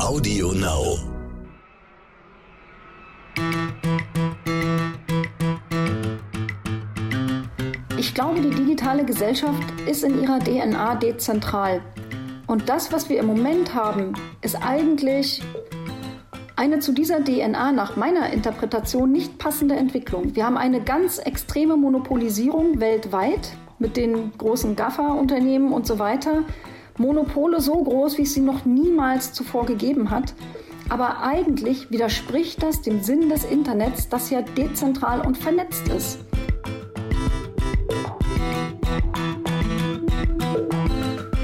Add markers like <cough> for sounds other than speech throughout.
Audio Now. Ich glaube, die digitale Gesellschaft ist in ihrer DNA dezentral. Und das, was wir im Moment haben, ist eigentlich eine zu dieser DNA nach meiner Interpretation nicht passende Entwicklung. Wir haben eine ganz extreme Monopolisierung weltweit mit den großen GAFA-Unternehmen und so weiter. Monopole so groß, wie es sie noch niemals zuvor gegeben hat. Aber eigentlich widerspricht das dem Sinn des Internets, das ja dezentral und vernetzt ist.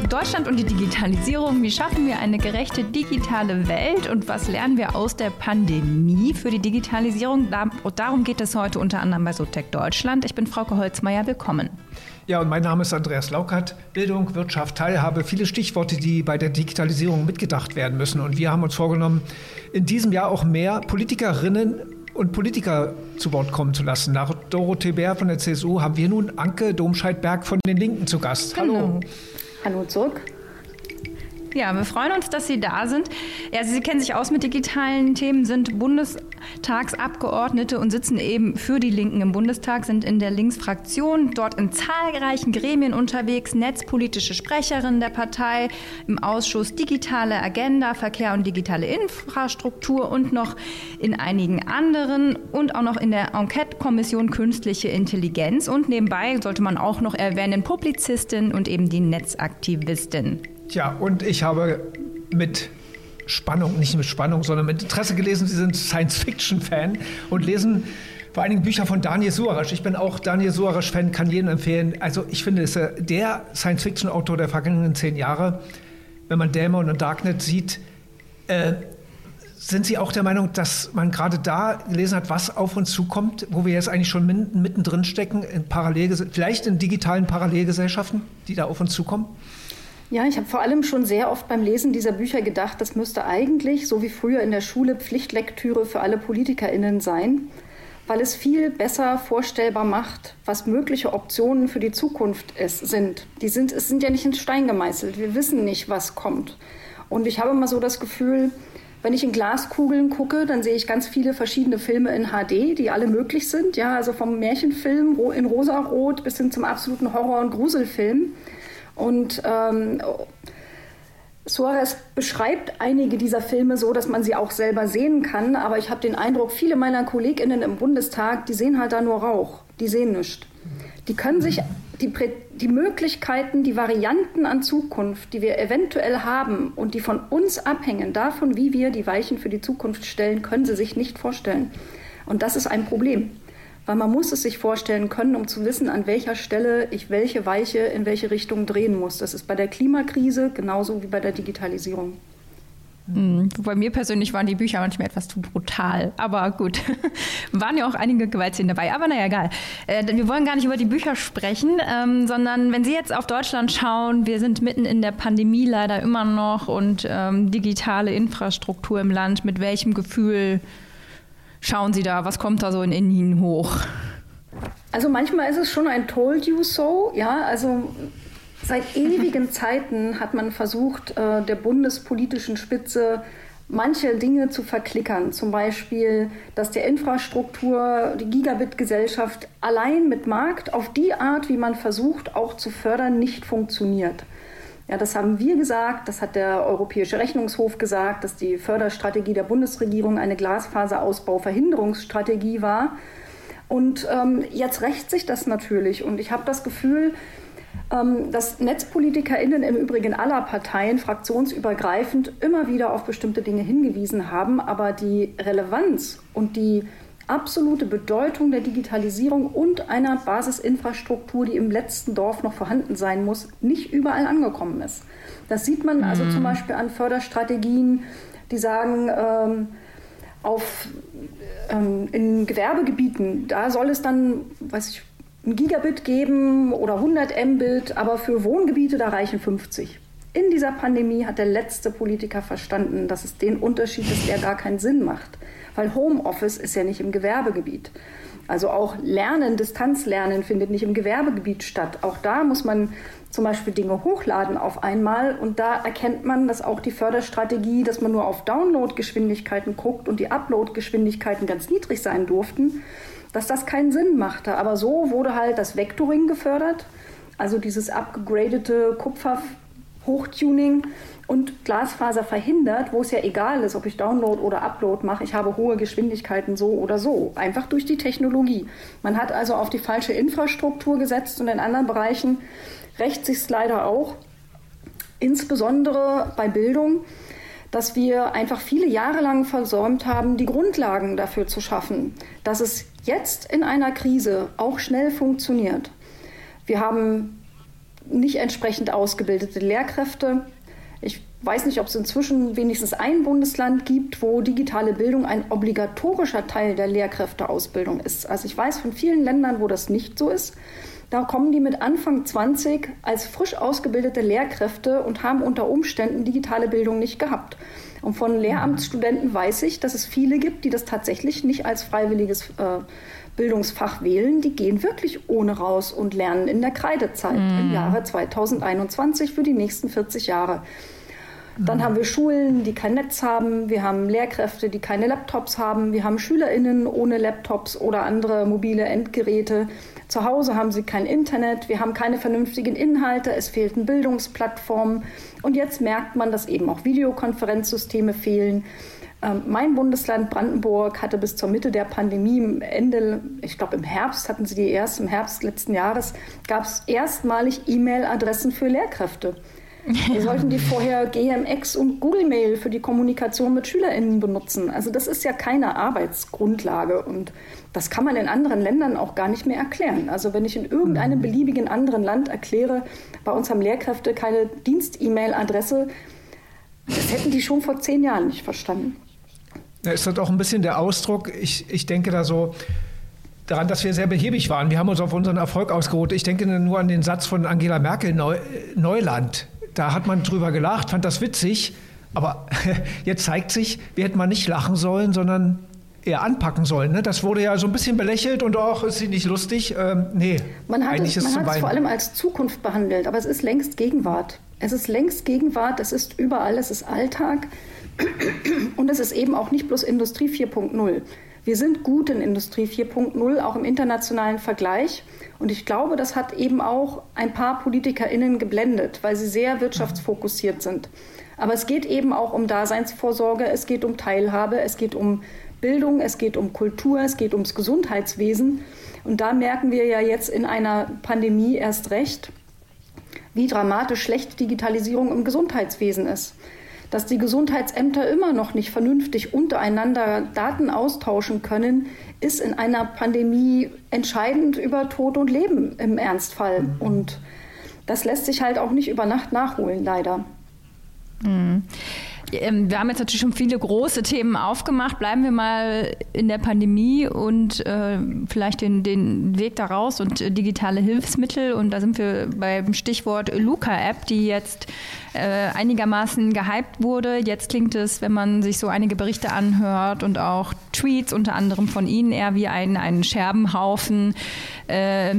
Deutschland und die Digitalisierung. Wie schaffen wir eine gerechte digitale Welt und was lernen wir aus der Pandemie für die Digitalisierung? Darum geht es heute unter anderem bei Sotec Deutschland. Ich bin Frauke Holzmeier. Willkommen. Ja, und mein Name ist Andreas Laukert. Bildung, Wirtschaft, Teilhabe, viele Stichworte, die bei der Digitalisierung mitgedacht werden müssen. Und wir haben uns vorgenommen, in diesem Jahr auch mehr Politikerinnen und Politiker zu Wort kommen zu lassen. Nach Dorothee Bär von der CSU haben wir nun Anke Domscheit-Berg von den Linken zu Gast. Hallo. Hallo. Hallo zurück. Ja, wir freuen uns, dass Sie da sind. Ja, Sie kennen sich aus mit digitalen Themen, sind Bundestagsabgeordnete und sitzen eben für die Linken im Bundestag, sind in der Linksfraktion, dort in zahlreichen Gremien unterwegs, netzpolitische Sprecherin der Partei, im Ausschuss Digitale Agenda, Verkehr und digitale Infrastruktur und noch in einigen anderen und auch noch in der Enquete-Kommission Künstliche Intelligenz. Und nebenbei sollte man auch noch erwähnen, Publizistin und eben die Netzaktivistin. Tja, und ich habe mit Spannung, nicht mit Spannung, sondern mit Interesse gelesen, Sie sind Science-Fiction-Fan und lesen vor allen Dingen Bücher von Daniel Suarez. Ich bin auch Daniel Suarez-Fan, kann jedem empfehlen. Also ich finde, ist der Science-Fiction-Autor der vergangenen zehn Jahre. Wenn man Dämon und Darknet sieht, äh, sind Sie auch der Meinung, dass man gerade da gelesen hat, was auf uns zukommt, wo wir jetzt eigentlich schon mittendrin stecken, in vielleicht in digitalen Parallelgesellschaften, die da auf uns zukommen? Ja, ich habe vor allem schon sehr oft beim Lesen dieser Bücher gedacht, das müsste eigentlich, so wie früher in der Schule, Pflichtlektüre für alle PolitikerInnen sein, weil es viel besser vorstellbar macht, was mögliche Optionen für die Zukunft ist, sind. Die sind. Es sind ja nicht in Stein gemeißelt. Wir wissen nicht, was kommt. Und ich habe immer so das Gefühl, wenn ich in Glaskugeln gucke, dann sehe ich ganz viele verschiedene Filme in HD, die alle möglich sind. Ja, also vom Märchenfilm in rosarot bis hin zum absoluten Horror- und Gruselfilm. Und ähm, Suarez beschreibt einige dieser Filme so, dass man sie auch selber sehen kann. Aber ich habe den Eindruck, viele meiner KollegInnen im Bundestag, die sehen halt da nur Rauch. Die sehen nichts. Die können sich die, die Möglichkeiten, die Varianten an Zukunft, die wir eventuell haben und die von uns abhängen, davon, wie wir die Weichen für die Zukunft stellen, können sie sich nicht vorstellen. Und das ist ein Problem weil man muss es sich vorstellen können, um zu wissen, an welcher Stelle ich welche Weiche in welche Richtung drehen muss. Das ist bei der Klimakrise genauso wie bei der Digitalisierung. Mhm. Bei mir persönlich waren die Bücher manchmal etwas zu brutal. Aber gut, <laughs> waren ja auch einige Gewaltszenen dabei. Aber naja, egal. Äh, wir wollen gar nicht über die Bücher sprechen, ähm, sondern wenn Sie jetzt auf Deutschland schauen, wir sind mitten in der Pandemie leider immer noch und ähm, digitale Infrastruktur im Land. Mit welchem Gefühl schauen Sie da, was kommt da so in Ihnen hoch? Also manchmal ist es schon ein Told you so, ja, also seit ewigen <laughs> Zeiten hat man versucht, äh, der bundespolitischen Spitze manche Dinge zu verklickern. Zum Beispiel, dass der Infrastruktur, die Gigabit-Gesellschaft allein mit Markt auf die Art, wie man versucht, auch zu fördern, nicht funktioniert. Ja, das haben wir gesagt, das hat der Europäische Rechnungshof gesagt, dass die Förderstrategie der Bundesregierung eine Glasfaserausbauverhinderungsstrategie war. Und ähm, jetzt rächt sich das natürlich. Und ich habe das Gefühl, ähm, dass NetzpolitikerInnen im Übrigen aller Parteien fraktionsübergreifend immer wieder auf bestimmte Dinge hingewiesen haben, aber die Relevanz und die absolute Bedeutung der Digitalisierung und einer Basisinfrastruktur, die im letzten Dorf noch vorhanden sein muss, nicht überall angekommen ist. Das sieht man also zum mhm. Beispiel an Förderstrategien, die sagen, ähm, auf, ähm, in Gewerbegebieten, da soll es dann, weiß ich, ein Gigabit geben oder 100 Mbit, aber für Wohngebiete, da reichen 50. In dieser Pandemie hat der letzte Politiker verstanden, dass es den Unterschied ist, der gar keinen Sinn macht weil Homeoffice ist ja nicht im Gewerbegebiet. Also auch Lernen, Distanzlernen findet nicht im Gewerbegebiet statt. Auch da muss man zum Beispiel Dinge hochladen auf einmal. Und da erkennt man, dass auch die Förderstrategie, dass man nur auf Downloadgeschwindigkeiten guckt und die Uploadgeschwindigkeiten ganz niedrig sein durften, dass das keinen Sinn machte. Aber so wurde halt das Vectoring gefördert, also dieses abgegradete Kupfer-Hochtuning und Glasfaser verhindert, wo es ja egal ist, ob ich Download oder Upload mache. Ich habe hohe Geschwindigkeiten so oder so, einfach durch die Technologie. Man hat also auf die falsche Infrastruktur gesetzt und in anderen Bereichen rächt sich es leider auch, insbesondere bei Bildung, dass wir einfach viele Jahre lang versäumt haben, die Grundlagen dafür zu schaffen, dass es jetzt in einer Krise auch schnell funktioniert. Wir haben nicht entsprechend ausgebildete Lehrkräfte. Ich weiß nicht, ob es inzwischen wenigstens ein Bundesland gibt, wo digitale Bildung ein obligatorischer Teil der Lehrkräfteausbildung ist. Also ich weiß von vielen Ländern, wo das nicht so ist. Da kommen die mit Anfang 20 als frisch ausgebildete Lehrkräfte und haben unter Umständen digitale Bildung nicht gehabt. Und von Lehramtsstudenten weiß ich, dass es viele gibt, die das tatsächlich nicht als freiwilliges äh, Bildungsfach wählen. Die gehen wirklich ohne raus und lernen in der Kreidezeit mm. im Jahre 2021 für die nächsten 40 Jahre. Dann mhm. haben wir Schulen, die kein Netz haben. Wir haben Lehrkräfte, die keine Laptops haben. Wir haben SchülerInnen ohne Laptops oder andere mobile Endgeräte. Zu Hause haben sie kein Internet, wir haben keine vernünftigen Inhalte, es fehlten Bildungsplattformen und jetzt merkt man, dass eben auch Videokonferenzsysteme fehlen. Ähm, mein Bundesland Brandenburg hatte bis zur Mitte der Pandemie, Ende, ich glaube im Herbst hatten sie die erst, im Herbst letzten Jahres, gab es erstmalig E-Mail-Adressen für Lehrkräfte. <laughs> Wir sollten die vorher GMX und Google Mail für die Kommunikation mit SchülerInnen benutzen. Also das ist ja keine Arbeitsgrundlage und das kann man in anderen Ländern auch gar nicht mehr erklären. Also wenn ich in irgendeinem mhm. beliebigen anderen Land erkläre, bei uns haben Lehrkräfte keine Dienst-E-Mail-Adresse, das hätten die schon vor zehn Jahren nicht verstanden. Ja, ist das auch ein bisschen der Ausdruck, ich, ich denke da so, daran, dass wir sehr behäbig waren. Wir haben uns auf unseren Erfolg ausgeruht. Ich denke nur an den Satz von Angela Merkel, Neu Neuland da hat man drüber gelacht, fand das witzig. Aber <laughs> jetzt zeigt sich, wir hätten mal nicht lachen sollen, sondern eher anpacken sollen. Ne? Das wurde ja so ein bisschen belächelt und auch ist sie nicht lustig. Ähm, nee, man hat eigentlich es, man ist hat es vor allem als Zukunft behandelt, aber es ist längst Gegenwart. Es ist längst Gegenwart, es ist überall, es ist Alltag <clears throat> und es ist eben auch nicht bloß Industrie 4.0. Wir sind gut in Industrie 4.0, auch im internationalen Vergleich. Und ich glaube, das hat eben auch ein paar PolitikerInnen geblendet, weil sie sehr wirtschaftsfokussiert sind. Aber es geht eben auch um Daseinsvorsorge, es geht um Teilhabe, es geht um Bildung, es geht um Kultur, es geht ums Gesundheitswesen. Und da merken wir ja jetzt in einer Pandemie erst recht, wie dramatisch schlecht Digitalisierung im Gesundheitswesen ist dass die Gesundheitsämter immer noch nicht vernünftig untereinander Daten austauschen können, ist in einer Pandemie entscheidend über Tod und Leben im Ernstfall. Mhm. Und das lässt sich halt auch nicht über Nacht nachholen, leider. Mhm. Ähm, wir haben jetzt natürlich schon viele große Themen aufgemacht. Bleiben wir mal in der Pandemie und äh, vielleicht den, den Weg daraus und äh, digitale Hilfsmittel. Und da sind wir beim Stichwort Luca-App, die jetzt äh, einigermaßen gehypt wurde. Jetzt klingt es, wenn man sich so einige Berichte anhört und auch Tweets unter anderem von Ihnen, eher wie ein, ein Scherbenhaufen, äh,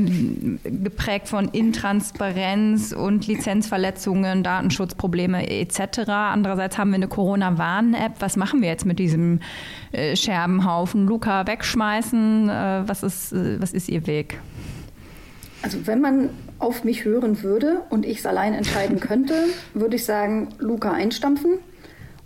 geprägt von Intransparenz und Lizenzverletzungen, Datenschutzprobleme etc. Andererseits haben wir eine Corona-Warn-App. Was machen wir jetzt mit diesem äh, Scherbenhaufen? Luca wegschmeißen? Äh, was, ist, äh, was ist Ihr Weg? Also wenn man auf mich hören würde und ich es allein entscheiden <laughs> könnte, würde ich sagen, Luca einstampfen.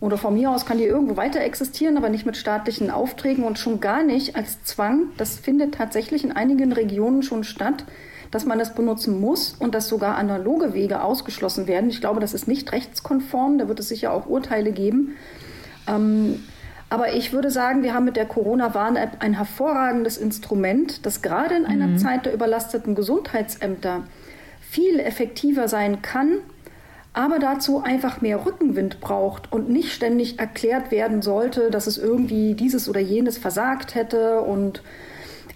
Oder von mir aus kann die irgendwo weiter existieren, aber nicht mit staatlichen Aufträgen und schon gar nicht als Zwang. Das findet tatsächlich in einigen Regionen schon statt, dass man das benutzen muss und dass sogar analoge Wege ausgeschlossen werden. Ich glaube, das ist nicht rechtskonform. Da wird es sicher auch Urteile geben. Ähm, aber ich würde sagen, wir haben mit der Corona-Warn-App ein hervorragendes Instrument, das gerade in einer mhm. Zeit der überlasteten Gesundheitsämter viel effektiver sein kann, aber dazu einfach mehr Rückenwind braucht und nicht ständig erklärt werden sollte, dass es irgendwie dieses oder jenes versagt hätte und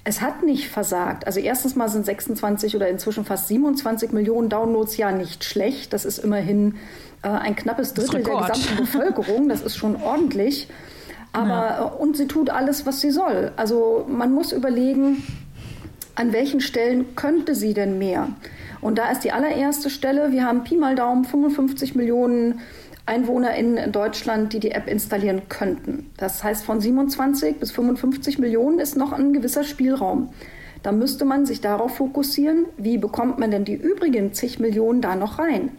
es hat nicht versagt. Also erstens mal sind 26 oder inzwischen fast 27 Millionen Downloads ja nicht schlecht. Das ist immerhin äh, ein knappes Drittel der gesamten <laughs> Bevölkerung. Das ist schon ordentlich. Aber ja. Äh, und sie tut alles, was sie soll. Also man muss überlegen, an welchen Stellen könnte sie denn mehr? Und da ist die allererste Stelle, wir haben Pi mal Daumen 55 Millionen EinwohnerInnen in Deutschland, die die App installieren könnten. Das heißt, von 27 bis 55 Millionen ist noch ein gewisser Spielraum. Da müsste man sich darauf fokussieren, wie bekommt man denn die übrigen zig Millionen da noch rein.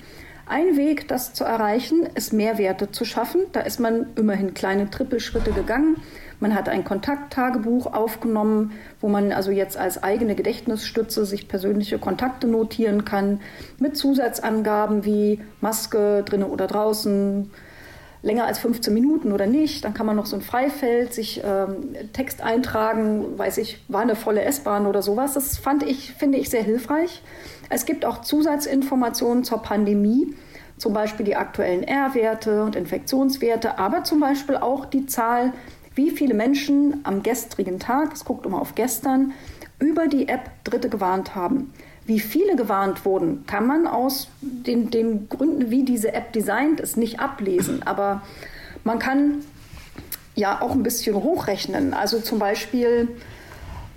Ein Weg, das zu erreichen, ist Mehrwerte zu schaffen. Da ist man immerhin kleine Trippelschritte gegangen. Man hat ein Kontakttagebuch aufgenommen, wo man also jetzt als eigene Gedächtnisstütze sich persönliche Kontakte notieren kann, mit Zusatzangaben wie Maske drinnen oder draußen, länger als 15 Minuten oder nicht. Dann kann man noch so ein Freifeld sich ähm, Text eintragen, weiß ich, war eine volle S-Bahn oder sowas. Das fand ich, finde ich sehr hilfreich. Es gibt auch Zusatzinformationen zur Pandemie, zum Beispiel die aktuellen R-Werte und Infektionswerte, aber zum Beispiel auch die Zahl wie viele Menschen am gestrigen Tag, es guckt immer auf gestern, über die App Dritte gewarnt haben. Wie viele gewarnt wurden, kann man aus den, den Gründen, wie diese App designt ist, nicht ablesen. Aber man kann ja auch ein bisschen hochrechnen. Also zum Beispiel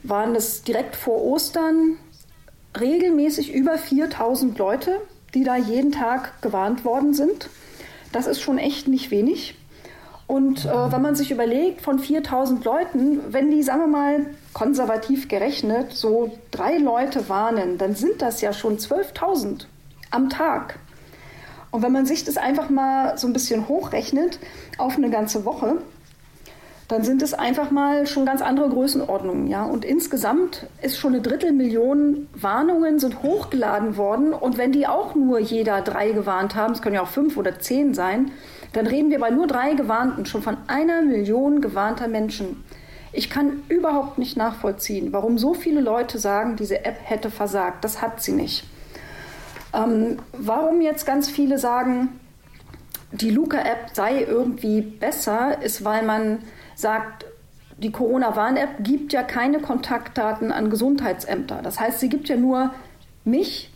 waren es direkt vor Ostern regelmäßig über 4000 Leute, die da jeden Tag gewarnt worden sind. Das ist schon echt nicht wenig. Und äh, wenn man sich überlegt, von 4000 Leuten, wenn die, sagen wir mal, konservativ gerechnet, so drei Leute warnen, dann sind das ja schon 12.000 am Tag. Und wenn man sich das einfach mal so ein bisschen hochrechnet auf eine ganze Woche, dann sind es einfach mal schon ganz andere Größenordnungen. Ja? Und insgesamt ist schon eine Drittelmillion Warnungen sind hochgeladen worden. Und wenn die auch nur jeder drei gewarnt haben, es können ja auch fünf oder zehn sein, dann reden wir bei nur drei Gewarnten schon von einer Million gewarnter Menschen. Ich kann überhaupt nicht nachvollziehen, warum so viele Leute sagen, diese App hätte versagt. Das hat sie nicht. Ähm, warum jetzt ganz viele sagen, die Luca-App sei irgendwie besser, ist, weil man sagt, die Corona-Warn-App gibt ja keine Kontaktdaten an Gesundheitsämter. Das heißt, sie gibt ja nur mich,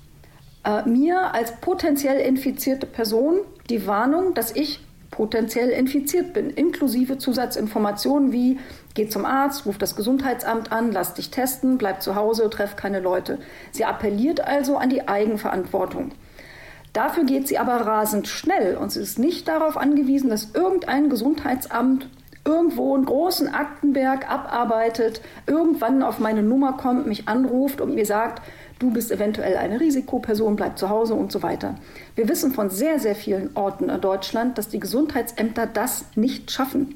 äh, mir als potenziell infizierte Person die Warnung, dass ich potenziell infiziert bin, inklusive Zusatzinformationen wie geh zum Arzt, ruf das Gesundheitsamt an, lass dich testen, bleib zu Hause, treff keine Leute. Sie appelliert also an die Eigenverantwortung. Dafür geht sie aber rasend schnell und sie ist nicht darauf angewiesen, dass irgendein Gesundheitsamt irgendwo einen großen Aktenberg abarbeitet, irgendwann auf meine Nummer kommt, mich anruft und mir sagt, du bist eventuell eine Risikoperson, bleib zu Hause und so weiter. Wir wissen von sehr, sehr vielen Orten in Deutschland, dass die Gesundheitsämter das nicht schaffen.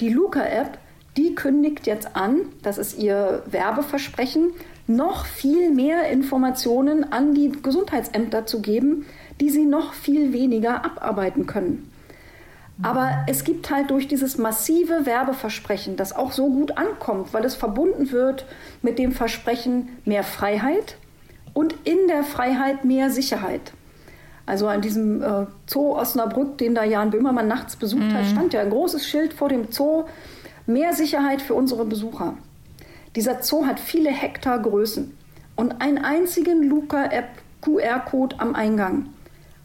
Die Luca-App, die kündigt jetzt an, das ist ihr Werbeversprechen, noch viel mehr Informationen an die Gesundheitsämter zu geben, die sie noch viel weniger abarbeiten können. Aber es gibt halt durch dieses massive Werbeversprechen, das auch so gut ankommt, weil es verbunden wird mit dem Versprechen mehr Freiheit und in der Freiheit mehr Sicherheit. Also an diesem äh, Zoo Osnabrück, den da Jan Böhmermann nachts besucht mhm. hat, stand ja ein großes Schild vor dem Zoo, mehr Sicherheit für unsere Besucher. Dieser Zoo hat viele Hektar Größen und einen einzigen Luca-App QR-Code am Eingang.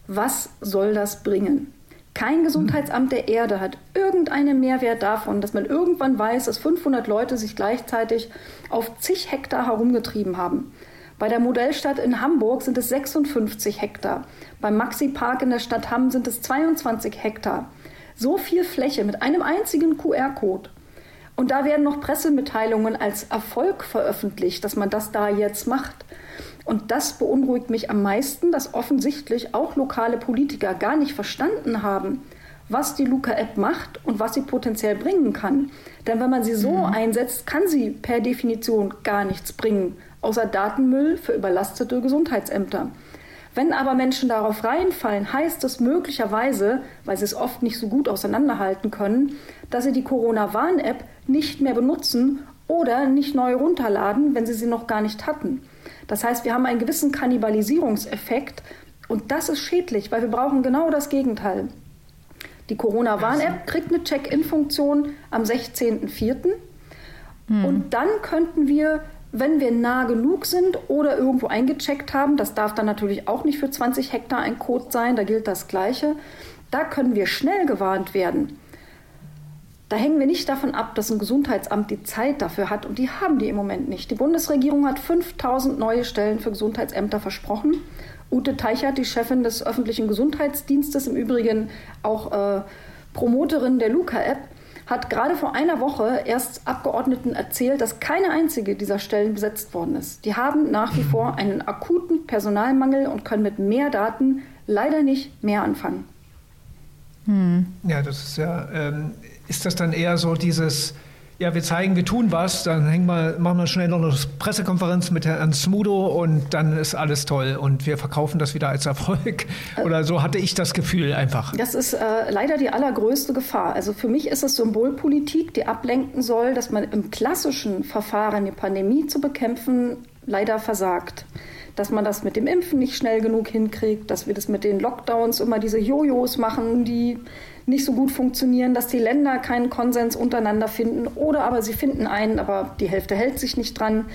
Was soll das bringen? Kein Gesundheitsamt der Erde hat irgendeinen Mehrwert davon, dass man irgendwann weiß, dass 500 Leute sich gleichzeitig auf zig Hektar herumgetrieben haben. Bei der Modellstadt in Hamburg sind es 56 Hektar. Beim Maxi-Park in der Stadt Hamm sind es 22 Hektar. So viel Fläche mit einem einzigen QR-Code. Und da werden noch Pressemitteilungen als Erfolg veröffentlicht, dass man das da jetzt macht. Und das beunruhigt mich am meisten, dass offensichtlich auch lokale Politiker gar nicht verstanden haben, was die Luca-App macht und was sie potenziell bringen kann. Denn wenn man sie so mhm. einsetzt, kann sie per Definition gar nichts bringen, außer Datenmüll für überlastete Gesundheitsämter. Wenn aber Menschen darauf reinfallen, heißt es möglicherweise, weil sie es oft nicht so gut auseinanderhalten können, dass sie die Corona-Warn-App nicht mehr benutzen oder nicht neu runterladen, wenn sie sie noch gar nicht hatten. Das heißt, wir haben einen gewissen Kannibalisierungseffekt und das ist schädlich, weil wir brauchen genau das Gegenteil. Die Corona-Warn-App kriegt eine Check-in-Funktion am 16.04. Hm. Und dann könnten wir, wenn wir nah genug sind oder irgendwo eingecheckt haben, das darf dann natürlich auch nicht für 20 Hektar ein Code sein, da gilt das Gleiche, da können wir schnell gewarnt werden. Da hängen wir nicht davon ab, dass ein Gesundheitsamt die Zeit dafür hat und die haben die im Moment nicht. Die Bundesregierung hat 5000 neue Stellen für Gesundheitsämter versprochen. Ute Teichert, die Chefin des öffentlichen Gesundheitsdienstes, im Übrigen auch äh, Promoterin der Luca-App, hat gerade vor einer Woche erst Abgeordneten erzählt, dass keine einzige dieser Stellen besetzt worden ist. Die haben nach wie vor einen akuten Personalmangel und können mit mehr Daten leider nicht mehr anfangen. Hm. Ja, das ist ja, ähm, ist das dann eher so dieses, ja, wir zeigen, wir tun was, dann hängen wir, machen wir schnell noch eine Pressekonferenz mit Herrn Smudo und dann ist alles toll und wir verkaufen das wieder als Erfolg. Oder so hatte ich das Gefühl einfach. Das ist äh, leider die allergrößte Gefahr. Also für mich ist es Symbolpolitik, die ablenken soll, dass man im klassischen Verfahren, die Pandemie zu bekämpfen, leider versagt dass man das mit dem Impfen nicht schnell genug hinkriegt, dass wir das mit den Lockdowns immer diese Jojos machen, die nicht so gut funktionieren, dass die Länder keinen Konsens untereinander finden oder aber sie finden einen, aber die Hälfte hält sich nicht dran.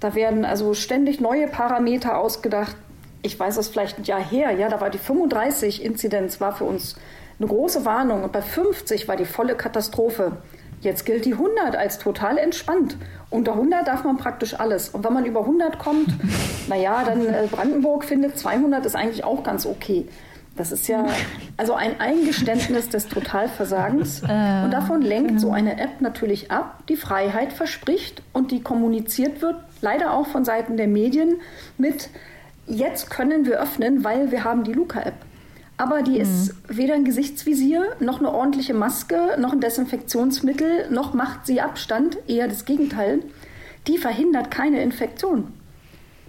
Da werden also ständig neue Parameter ausgedacht. Ich weiß es vielleicht ein Jahr her, ja, da war die 35 Inzidenz war für uns eine große Warnung und bei 50 war die volle Katastrophe. Jetzt gilt die 100 als total entspannt. Unter 100 darf man praktisch alles. Und wenn man über 100 kommt, <laughs> naja, dann äh, Brandenburg findet 200 ist eigentlich auch ganz okay. Das ist ja <laughs> also ein Eingeständnis des Totalversagens. <laughs> Äh, und davon lenkt so eine App natürlich ab, die Freiheit verspricht und die kommuniziert wird, leider auch von Seiten der Medien mit, jetzt können wir öffnen, weil wir haben die Luca-App. Aber die mhm. ist weder ein Gesichtsvisier, noch eine ordentliche Maske, noch ein Desinfektionsmittel, noch macht sie Abstand, eher das Gegenteil. Die verhindert keine Infektion.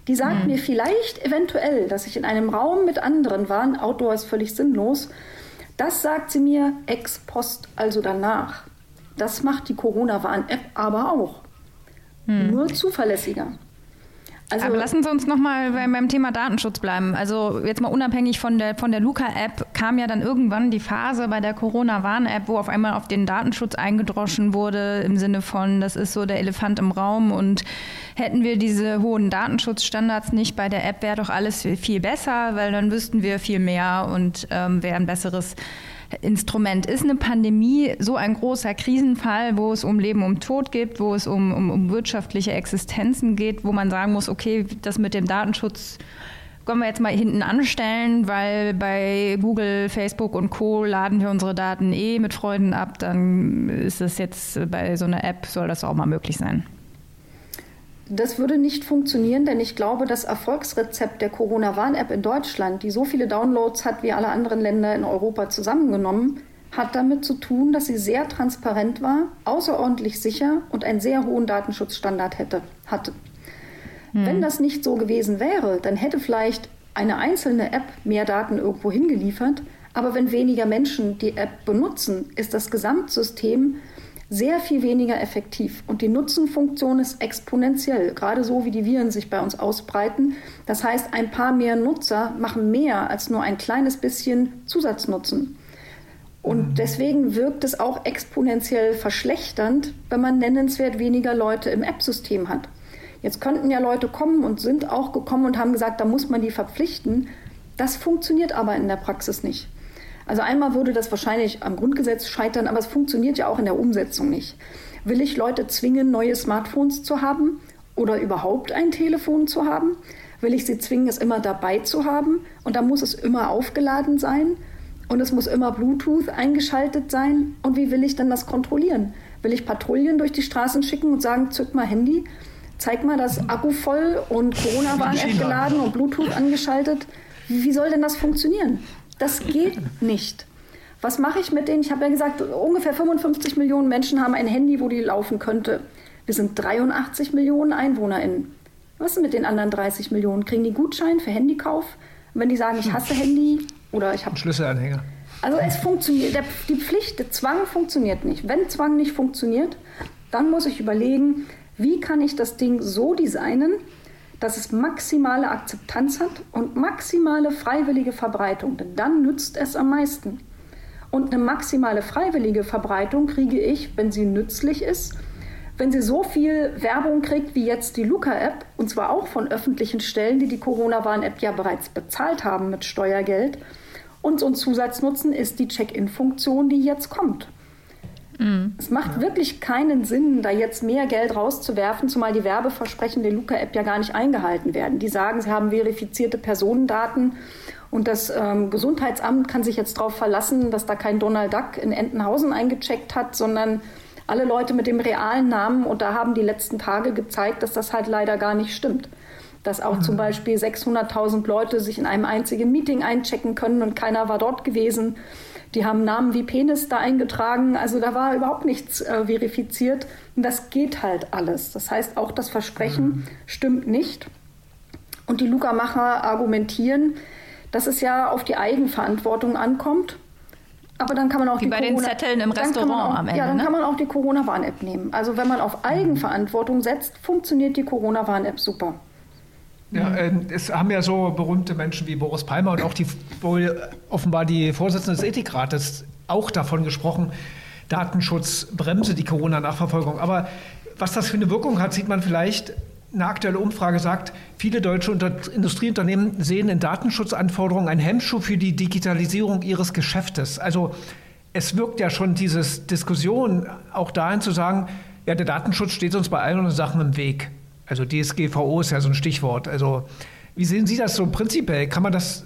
Die sagt mhm. mir vielleicht eventuell, dass ich in einem Raum mit anderen war, Outdoor ist völlig sinnlos. Das sagt sie mir ex post, also danach. Das macht die Corona-Warn-App aber auch. Mhm. Nur zuverlässiger. Also, Aber lassen Sie uns nochmal beim, Thema Datenschutz bleiben. Also jetzt mal unabhängig von der, von der Luca-App kam ja dann irgendwann die Phase bei der Corona-Warn-App, wo auf einmal auf den Datenschutz eingedroschen wurde, im Sinne von, das ist so der Elefant im Raum und hätten wir diese hohen Datenschutzstandards nicht bei der App, wäre doch alles viel besser, weil dann wüssten wir viel mehr und ähm, wäre ein besseres Instrument. Ist eine Pandemie so ein großer Krisenfall, wo es um Leben und Tod geht, wo es um, um, um wirtschaftliche Existenzen geht, wo man sagen muss, okay, das mit dem Datenschutz können wir jetzt mal hinten anstellen, weil bei Google, Facebook und Co. laden wir unsere Daten eh mit Freunden ab, dann ist es jetzt bei so einer App, soll das auch mal möglich sein. Das würde nicht funktionieren, denn ich glaube, das Erfolgsrezept der Corona-Warn-App in Deutschland, die so viele Downloads hat wie alle anderen Länder in Europa zusammengenommen, hat damit zu tun, dass sie sehr transparent war, außerordentlich sicher und einen sehr hohen Datenschutzstandard hätte, hatte. Hm. Wenn das nicht so gewesen wäre, dann hätte vielleicht eine einzelne App mehr Daten irgendwo hingeliefert, aber wenn weniger Menschen die App benutzen, ist das Gesamtsystem sehr viel weniger effektiv. Und die Nutzenfunktion ist exponentiell, gerade so wie die Viren sich bei uns ausbreiten. Das heißt, ein paar mehr Nutzer machen mehr als nur ein kleines bisschen Zusatznutzen. Und mhm. deswegen wirkt es auch exponentiell verschlechternd, wenn man nennenswert weniger Leute im App-System hat. Jetzt könnten ja Leute kommen und sind auch gekommen und haben gesagt, da muss man die verpflichten. Das funktioniert aber in der Praxis nicht. Also einmal würde das wahrscheinlich am Grundgesetz scheitern, aber es funktioniert ja auch in der Umsetzung nicht. Will ich Leute zwingen, neue Smartphones zu haben oder überhaupt ein Telefon zu haben? Will ich sie zwingen, es immer dabei zu haben? Und da muss es immer aufgeladen sein und es muss immer Bluetooth eingeschaltet sein. Und wie will ich dann das kontrollieren? Will ich Patrouillen durch die Straßen schicken und sagen, zück mal Handy, zeig mal das Akku voll und Corona-Warn-App geladen und Bluetooth angeschaltet? Wie soll denn das funktionieren? Das geht nicht. Was mache ich mit denen? Ich habe ja gesagt, ungefähr 55 Millionen Menschen haben ein Handy, wo die laufen könnte. Wir sind 83 Millionen EinwohnerInnen. Was ist mit den anderen 30 Millionen? Kriegen die Gutschein für Handykauf? wenn die sagen, ich hasse Handy oder ich habe. Schlüsselanhänger. Also es funktioniert, der, die Pflicht, der Zwang funktioniert nicht. Wenn Zwang nicht funktioniert, dann muss ich überlegen, wie kann ich das Ding so designen, dass es maximale Akzeptanz hat und maximale freiwillige Verbreitung, denn dann nützt es am meisten. Und eine maximale freiwillige Verbreitung kriege ich, wenn sie nützlich ist, wenn sie so viel Werbung kriegt wie jetzt die Luca-App, und zwar auch von öffentlichen Stellen, die die Corona-Warn-App ja bereits bezahlt haben mit Steuergeld. Und so ein Zusatznutzen ist die Check-in-Funktion, die jetzt kommt. Mhm. Es macht wirklich keinen Sinn, da jetzt mehr Geld rauszuwerfen, zumal die Werbeversprechen der Luca-App ja gar nicht eingehalten werden. Die sagen, sie haben verifizierte Personendaten und das ähm, Gesundheitsamt kann sich jetzt darauf verlassen, dass da kein Donald Duck in Entenhausen eingecheckt hat, sondern alle Leute mit dem realen Namen. Und da haben die letzten Tage gezeigt, dass das halt leider gar nicht stimmt. Dass auch mhm. zum Beispiel 600.000 Leute sich in einem einzigen Meeting einchecken können und keiner war dort gewesen. Die haben Namen wie Penis da eingetragen. Also da war überhaupt nichts äh, verifiziert. Und das geht halt alles. Das heißt, auch das Versprechen mhm. stimmt nicht. Und die Luca-Macher argumentieren, dass es ja auf die Eigenverantwortung ankommt. Aber dann kann man auch Wie die bei Corona, den Zetteln im Restaurant auch, am Ende. Ja, dann ne? kann man auch die Corona-Warn-App nehmen. Also wenn man auf Eigenverantwortung setzt, funktioniert die Corona-Warn-App super. Ja, äh, es haben ja so berühmte Menschen wie Boris Palmer und auch die wohl offenbar die Vorsitzende des Ethikrates auch davon gesprochen, Datenschutz bremse die Corona-Nachverfolgung. Aber was das für eine Wirkung hat, sieht man vielleicht. Eine aktuelle Umfrage sagt, viele deutsche Industrieunternehmen sehen in Datenschutzanforderungen einen Hemmschuh für die Digitalisierung ihres Geschäftes. Also es wirkt ja schon diese Diskussion auch dahin zu sagen, ja, der Datenschutz steht uns bei allen Sachen im Weg. Also DSGVO ist ja so ein Stichwort. Also wie sehen Sie das so prinzipiell? Kann man das,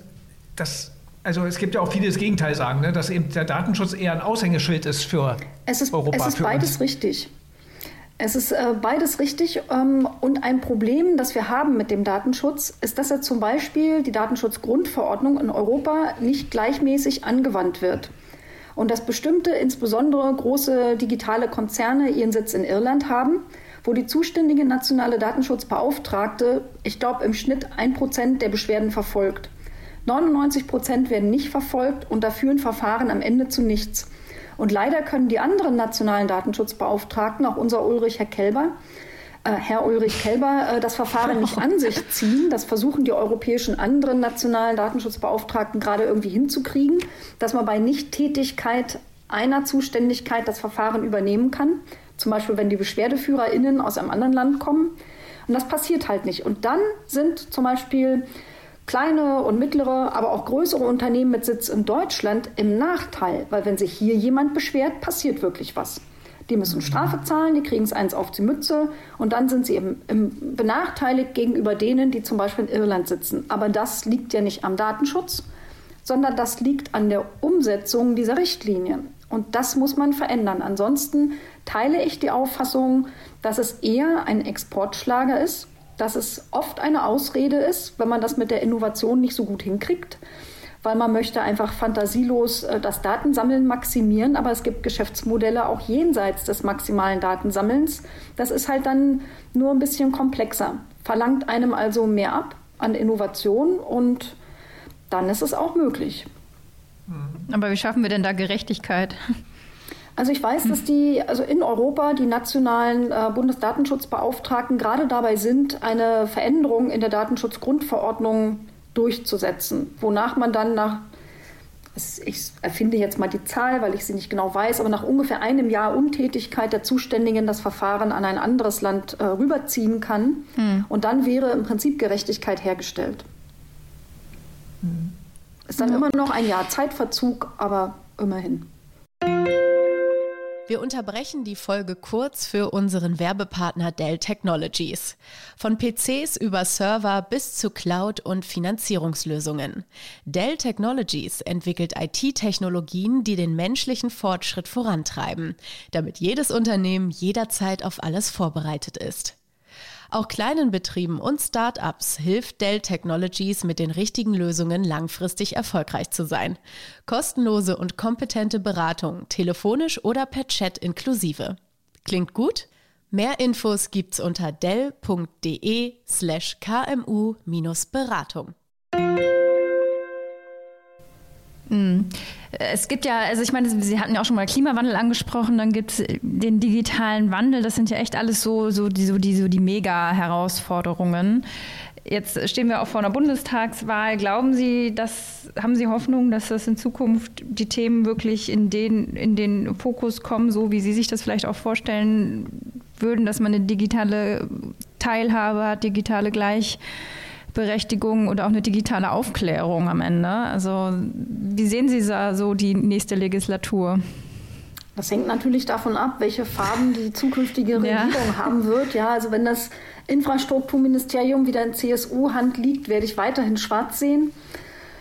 das also es gibt ja auch viele das Gegenteil sagen, ne? dass eben der Datenschutz eher ein Aushängeschild ist für es ist, Europa. Es ist beides uns. richtig. Es ist äh, beides richtig. Ähm, und ein Problem, das wir haben mit dem Datenschutz, ist, dass er zum Beispiel die Datenschutzgrundverordnung in Europa nicht gleichmäßig angewandt wird. Und dass bestimmte, insbesondere große digitale Konzerne ihren Sitz in Irland haben wo die zuständige nationale Datenschutzbeauftragte, ich glaube, im Schnitt ein Prozent der Beschwerden verfolgt. 99 Prozent werden nicht verfolgt und da führen Verfahren am Ende zu nichts. Und leider können die anderen nationalen Datenschutzbeauftragten, auch unser Ulrich Herr Kelber, äh, Herr Ulrich Kelber, äh, das Verfahren nicht an sich ziehen. Das versuchen die europäischen anderen nationalen Datenschutzbeauftragten gerade irgendwie hinzukriegen, dass man bei Nichttätigkeit einer Zuständigkeit das Verfahren übernehmen kann. Zum Beispiel, wenn die BeschwerdeführerInnen aus einem anderen Land kommen. Und das passiert halt nicht. Und dann sind zum Beispiel kleine und mittlere, aber auch größere Unternehmen mit Sitz in Deutschland im Nachteil, weil wenn sich hier jemand beschwert, passiert wirklich was. Die müssen Strafe zahlen, die kriegen es eins auf die Mütze und dann sind sie eben benachteiligt gegenüber denen, die zum Beispiel in Irland sitzen. Aber das liegt ja nicht am Datenschutz, sondern das liegt an der Umsetzung dieser Richtlinien. Und das muss man verändern. Ansonsten teile ich die Auffassung, dass es eher ein Exportschlager ist, dass es oft eine Ausrede ist, wenn man das mit der Innovation nicht so gut hinkriegt, weil man möchte einfach fantasielos äh, das Datensammeln maximieren, aber es gibt Geschäftsmodelle auch jenseits des maximalen Datensammelns. Das ist halt dann nur ein bisschen komplexer, verlangt einem also mehr ab an Innovation und dann ist es auch möglich. Aber wie schaffen wir denn da Gerechtigkeit? Also ich weiß, dass die, also in Europa die nationalen äh, Bundesdatenschutzbeauftragten gerade dabei sind, eine Veränderung in der Datenschutzgrundverordnung durchzusetzen, wonach man dann nach, ich erfinde jetzt mal die Zahl, weil ich sie nicht genau weiß, aber nach ungefähr einem Jahr Untätigkeit der Zuständigen das Verfahren an ein anderes Land äh, rüberziehen kann. Hm. Und dann wäre im Prinzip Gerechtigkeit hergestellt. Ist dann ja. immer noch ein Jahr Zeitverzug, aber immerhin. Wir unterbrechen die Folge kurz für unseren Werbepartner Dell Technologies. Von PCs über Server bis zu Cloud- und Finanzierungslösungen. Dell Technologies entwickelt IT-Technologien, die den menschlichen Fortschritt vorantreiben, damit jedes Unternehmen jederzeit auf alles vorbereitet ist. Auch kleinen Betrieben und Start-ups hilft Dell Technologies mit den richtigen Lösungen langfristig erfolgreich zu sein. Kostenlose und kompetente Beratung, telefonisch oder per Chat inklusive. Klingt gut? Mehr Infos gibt's unter dell.de Es gibt ja, also ich meine, Sie hatten ja auch schon mal Klimawandel angesprochen, dann gibt es den digitalen Wandel, das sind ja echt alles so, so die, so die, so die Mega-Herausforderungen. Jetzt stehen wir auch vor einer Bundestagswahl. Glauben Sie, dass, haben Sie Hoffnung, dass das in Zukunft die Themen wirklich in den, in den Fokus kommen, so wie Sie sich das vielleicht auch vorstellen würden, dass man eine digitale Teilhabe hat, digitale Gleich Berechtigung oder auch eine digitale Aufklärung am Ende. Also wie sehen Sie so die nächste Legislatur? Das hängt natürlich davon ab, welche Farben die zukünftige Regierung ja. haben wird. Ja, also wenn das Infrastrukturministerium wieder in CSU-Hand liegt, werde ich weiterhin schwarz sehen.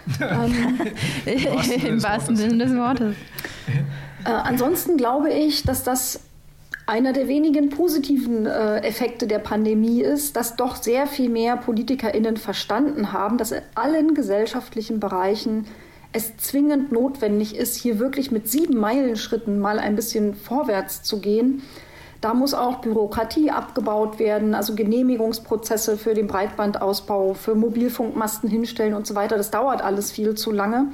<laughs> ähm, <laughs> Im wahrsten Sinne des Wortes. Äh, ansonsten glaube ich, dass das einer der wenigen positiven äh, Effekte der Pandemie ist, dass doch sehr viel mehr PolitikerInnen verstanden haben, dass in allen gesellschaftlichen Bereichen es zwingend notwendig ist, hier wirklich mit sieben Meilenschritten mal ein bisschen vorwärts zu gehen. Da muss auch Bürokratie abgebaut werden, also Genehmigungsprozesse für den Breitbandausbau, für Mobilfunkmasten hinstellen und so weiter. Das dauert alles viel zu lange.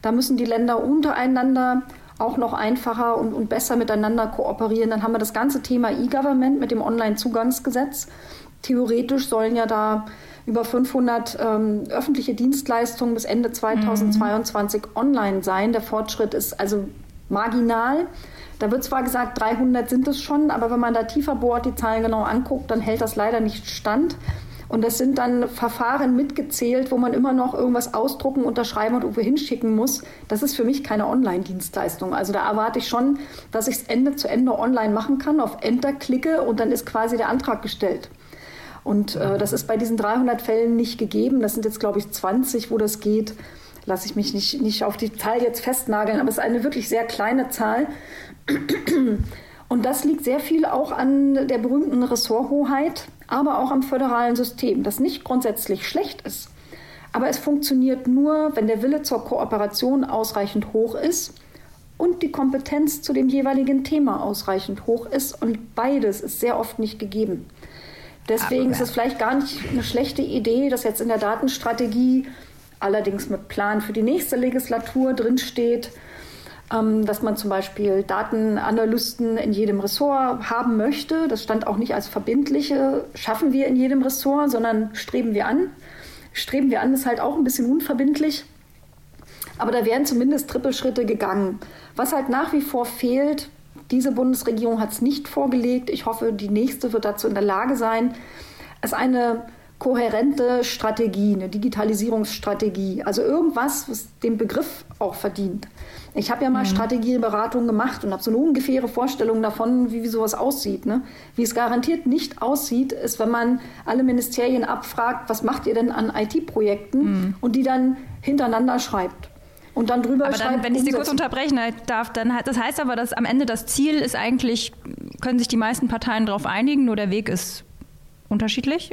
Da müssen die Länder untereinander auch noch einfacher und, und besser miteinander kooperieren. Dann haben wir das ganze Thema E-Government mit dem Online-Zugangsgesetz. Theoretisch sollen ja da über 500 ähm, öffentliche Dienstleistungen bis Ende 2022 mhm. online sein. Der Fortschritt ist also marginal. Da wird zwar gesagt, 300 sind es schon, aber wenn man da tiefer bohrt, die Zahlen genau anguckt, dann hält das leider nicht stand. Und das sind dann Verfahren mitgezählt, wo man immer noch irgendwas ausdrucken, unterschreiben und irgendwo hinschicken muss. Das ist für mich keine Online-Dienstleistung. Also da erwarte ich schon, dass ich es Ende zu Ende online machen kann, auf Enter klicke und dann ist quasi der Antrag gestellt. Und äh, das ist bei diesen 300 Fällen nicht gegeben. Das sind jetzt, glaube ich, 20, wo das geht. Lasse ich mich nicht, nicht auf die Zahl jetzt festnageln, aber es ist eine wirklich sehr kleine Zahl. Und das liegt sehr viel auch an der berühmten Ressorthoheit, aber auch am föderalen System, das nicht grundsätzlich schlecht ist. Aber es funktioniert nur, wenn der Wille zur Kooperation ausreichend hoch ist und die Kompetenz zu dem jeweiligen Thema ausreichend hoch ist. Und beides ist sehr oft nicht gegeben. Deswegen ist es vielleicht gar nicht eine schlechte Idee, dass jetzt in der Datenstrategie allerdings mit Plan für die nächste Legislatur drinsteht, dass man zum Beispiel Datenanalysten in jedem Ressort haben möchte. Das stand auch nicht als verbindliche, schaffen wir in jedem Ressort, sondern streben wir an. Streben wir an ist halt auch ein bisschen unverbindlich. Aber da werden zumindest Trippelschritte gegangen. Was halt nach wie vor fehlt, diese Bundesregierung hat es nicht vorgelegt. Ich hoffe, die nächste wird dazu in der Lage sein, ist eine kohärente Strategie, eine Digitalisierungsstrategie. Also irgendwas, was den Begriff auch verdient. Ich habe ja mal mhm. Strategieberatung gemacht und habe so eine ungefähre Vorstellung davon, wie, wie sowas aussieht. Ne? Wie es garantiert nicht aussieht, ist, wenn man alle Ministerien abfragt, was macht ihr denn an IT-Projekten mhm. und die dann hintereinander schreibt. Und dann drüber aber dann, wenn ich Sie kurz unterbrechen darf, dann das heißt aber, dass am Ende das Ziel ist eigentlich, können sich die meisten Parteien darauf einigen, nur der Weg ist unterschiedlich?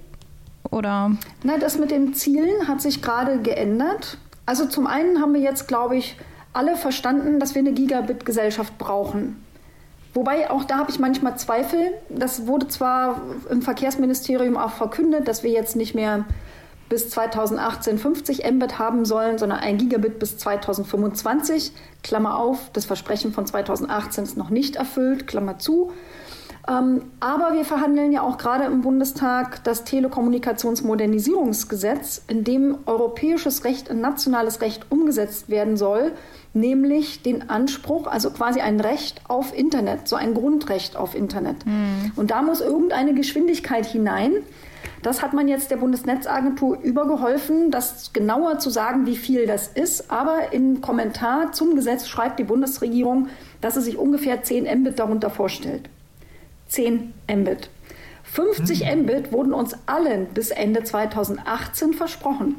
Oder? Na, das mit den Zielen hat sich gerade geändert. Also zum einen haben wir jetzt, glaube ich, alle verstanden, dass wir eine Gigabit-Gesellschaft brauchen. Wobei auch da habe ich manchmal Zweifel. Das wurde zwar im Verkehrsministerium auch verkündet, dass wir jetzt nicht mehr bis 2018 50 Mbit haben sollen, sondern ein Gigabit bis 2025. Klammer auf, das Versprechen von 2018 ist noch nicht erfüllt, Klammer zu. Ähm, aber wir verhandeln ja auch gerade im Bundestag das Telekommunikationsmodernisierungsgesetz, in dem europäisches Recht in nationales Recht umgesetzt werden soll, nämlich den Anspruch, also quasi ein Recht auf Internet, so ein Grundrecht auf Internet. Mhm. Und da muss irgendeine Geschwindigkeit hinein. Das hat man jetzt der Bundesnetzagentur übergeholfen, das genauer zu sagen, wie viel das ist. Aber im Kommentar zum Gesetz schreibt die Bundesregierung, dass sie sich ungefähr 10 Mbit darunter vorstellt. 10 Mbit. 50 mhm. Mbit wurden uns allen bis Ende 2018 versprochen.